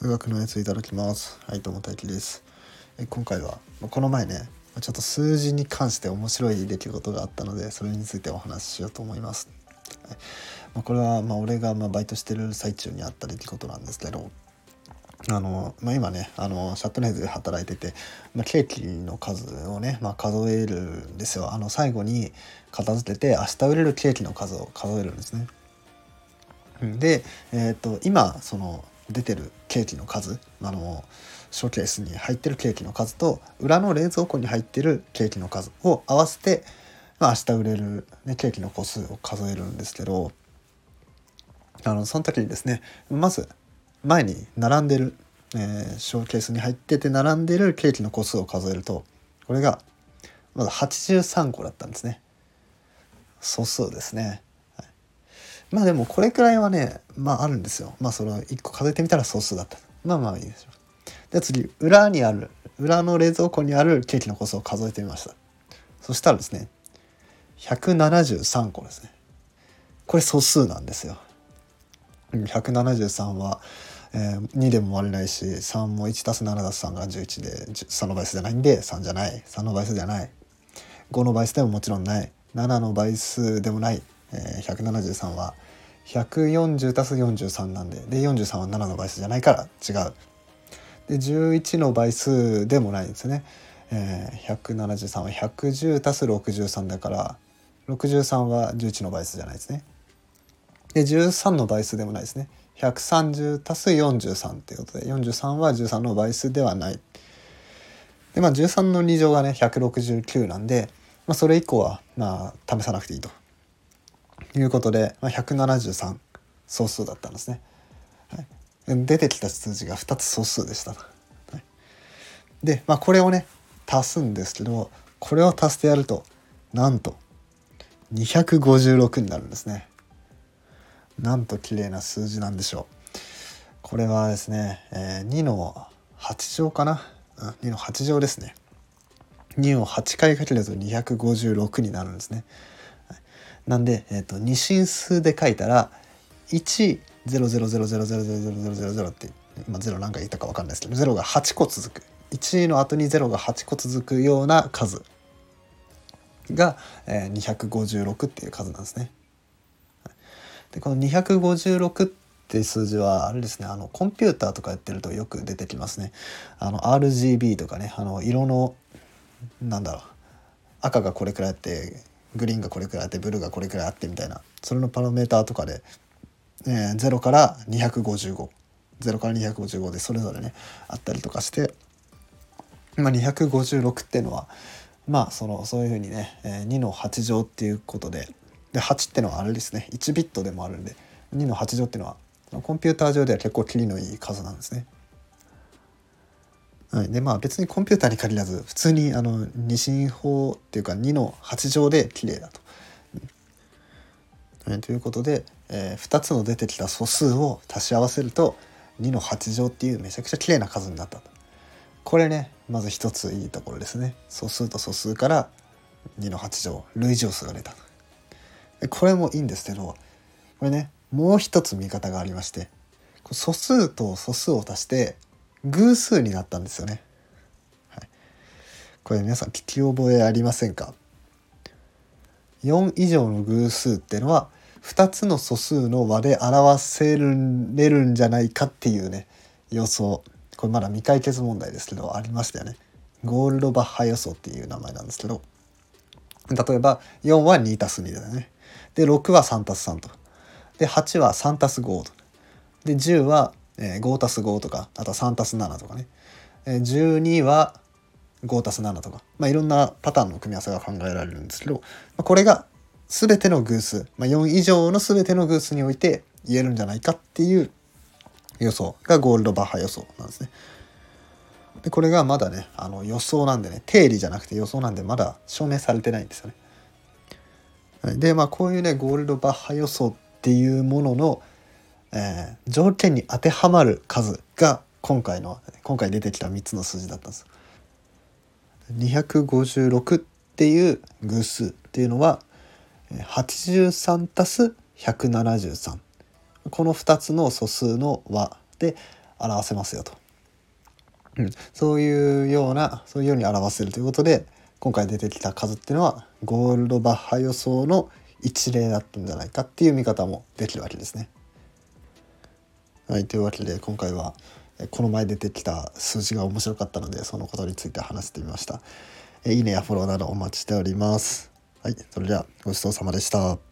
数学のやついただきますはいどうも大輝ですえ今回はこの前ねちょっと数字に関して面白い出来事があったのでそれについてお話ししようと思います、はいまあ、これはま俺がまバイトしてる最中にあった出来事なんですけどあの、まあ、今ねあのシャットネーズで働いてて、まあ、ケーキの数をね、まあ、数えるんですよあの最後に片付けて明日売れるケーキの数を数えるんですねで、えーと今その出てるケーキの数あのショーケースに入ってるケーキの数と裏の冷蔵庫に入ってるケーキの数を合わせて、まあ、明日売れる、ね、ケーキの個数を数えるんですけどあのその時にですねまず前に並んでる、えー、ショーケースに入ってて並んでるケーキの個数を数えるとこれがまず83個だったんですね。素数ですね。まあでもこれくらいはねまああるんですよ。まあそれは1個数えてみたら総数だった。まあまあいいでしょうで次裏にある裏の冷蔵庫にあるケーキの個数を数えてみました。そしたらですね173個ですね。これ素数なんですよ。173は、えー、2でも割れないし3も1たす7たす3が11で3の倍数じゃないんで3じゃない。3の倍数じゃない。5の倍数でももちろんない。7の倍数でもない。えー、173は140たす43なんでで43は7の倍数じゃないから違う。で11の倍数でもないんですね。えー、173は110たす63だから63は11の倍数じゃないですね。で13の倍数でもないですね。130たす43っていうことで43は13の倍数ではない。でまあ13の2乗がね169なんで、まあ、それ以降はまあ試さなくていいと。いうことで、まあ、173総数だったんですね。はい、出てきた数字が2つ総数でした。はい、で、まあ、これをね足すんですけどこれを足してやるとなんと256になるんですね。なんと綺麗な数字なんでしょう。これはですね、えー、2の8乗かな、うん、2の8乗ですね。2を8回かけると256になるんですね。なんで、えーと、二進数で書いたら10000000000って今0何回言ったか分かんないですけど0が8個続く1の後に0が8個続くような数が、えー、256っていう数なんですね。でこの256って数字はあれですねあのコンピューターとかやってるとよく出てきますね。あの RGB とかねあの色のなんだろう赤がこれくらいあってグリーンがこれくらいあってブルーがこれくらいあってみたいな。それのパラメーターとかで、えー、0から2550から255でそれぞれねあったりとかして、まあ、256っていうのはまあそのそういうふうにね、えー、2の8乗っていうことで。で8っていうのはあれですね。1ビットでもあるんで。2の8乗っていうのはコンピューター上では結構キリのいい数なんですね。はい、でまあ別にコンピューターに限らず普通にあの二進法っていうか2の8乗で綺麗だと。うん、ということで、えー、2つの出てきた素数を足し合わせると2の8乗っていうめちゃくちゃ綺麗な数になったと。これねまず一ついいところですね。素数と素数から2の8乗類乗数が出たと。これもいいんですけどこれねもう一つ見方がありまして素数と素数を足して偶数になったんですよね。はい、これ皆さん聞き覚えありませんか ?4 以上の偶数っていうのは2つの素数の和で表せれるんじゃないかっていうね予想これまだ未解決問題ですけどありましたよね。ゴールドバッハ予想っていう名前なんですけど例えば4は2たす2だよね。で6は3たす3と。で8は3たす5と。で10はえ、5たす5とかあとは3たす7とかね、え、12は5たす7とか、まあ、いろんなパターンの組み合わせが考えられるんですけど、ま、これが全ての偶数、まあ、4以上の全ての偶数において言えるんじゃないかっていう予想がゴールドバッハ予想なんですね。でこれがまだねあの予想なんでね定理じゃなくて予想なんでまだ証明されてないんですよね。でまあこういうねゴールドバッハ予想っていうもののえー、条件に当てはまる数が今回の今回出てきた3つの数字だったんです。256っていう偶数っていうのは83たす173この2つの素数の和で表せますよと、うん、そういうようなそういうように表せるということで今回出てきた数っていうのはゴールドバッハ予想の一例だったんじゃないかっていう見方もできるわけですね。はい、というわけで今回はこの前出てきた数字が面白かったのでそのことについて話してみました。いいねやフォローなどお待ちしております。はい、それではごちそうさまでした。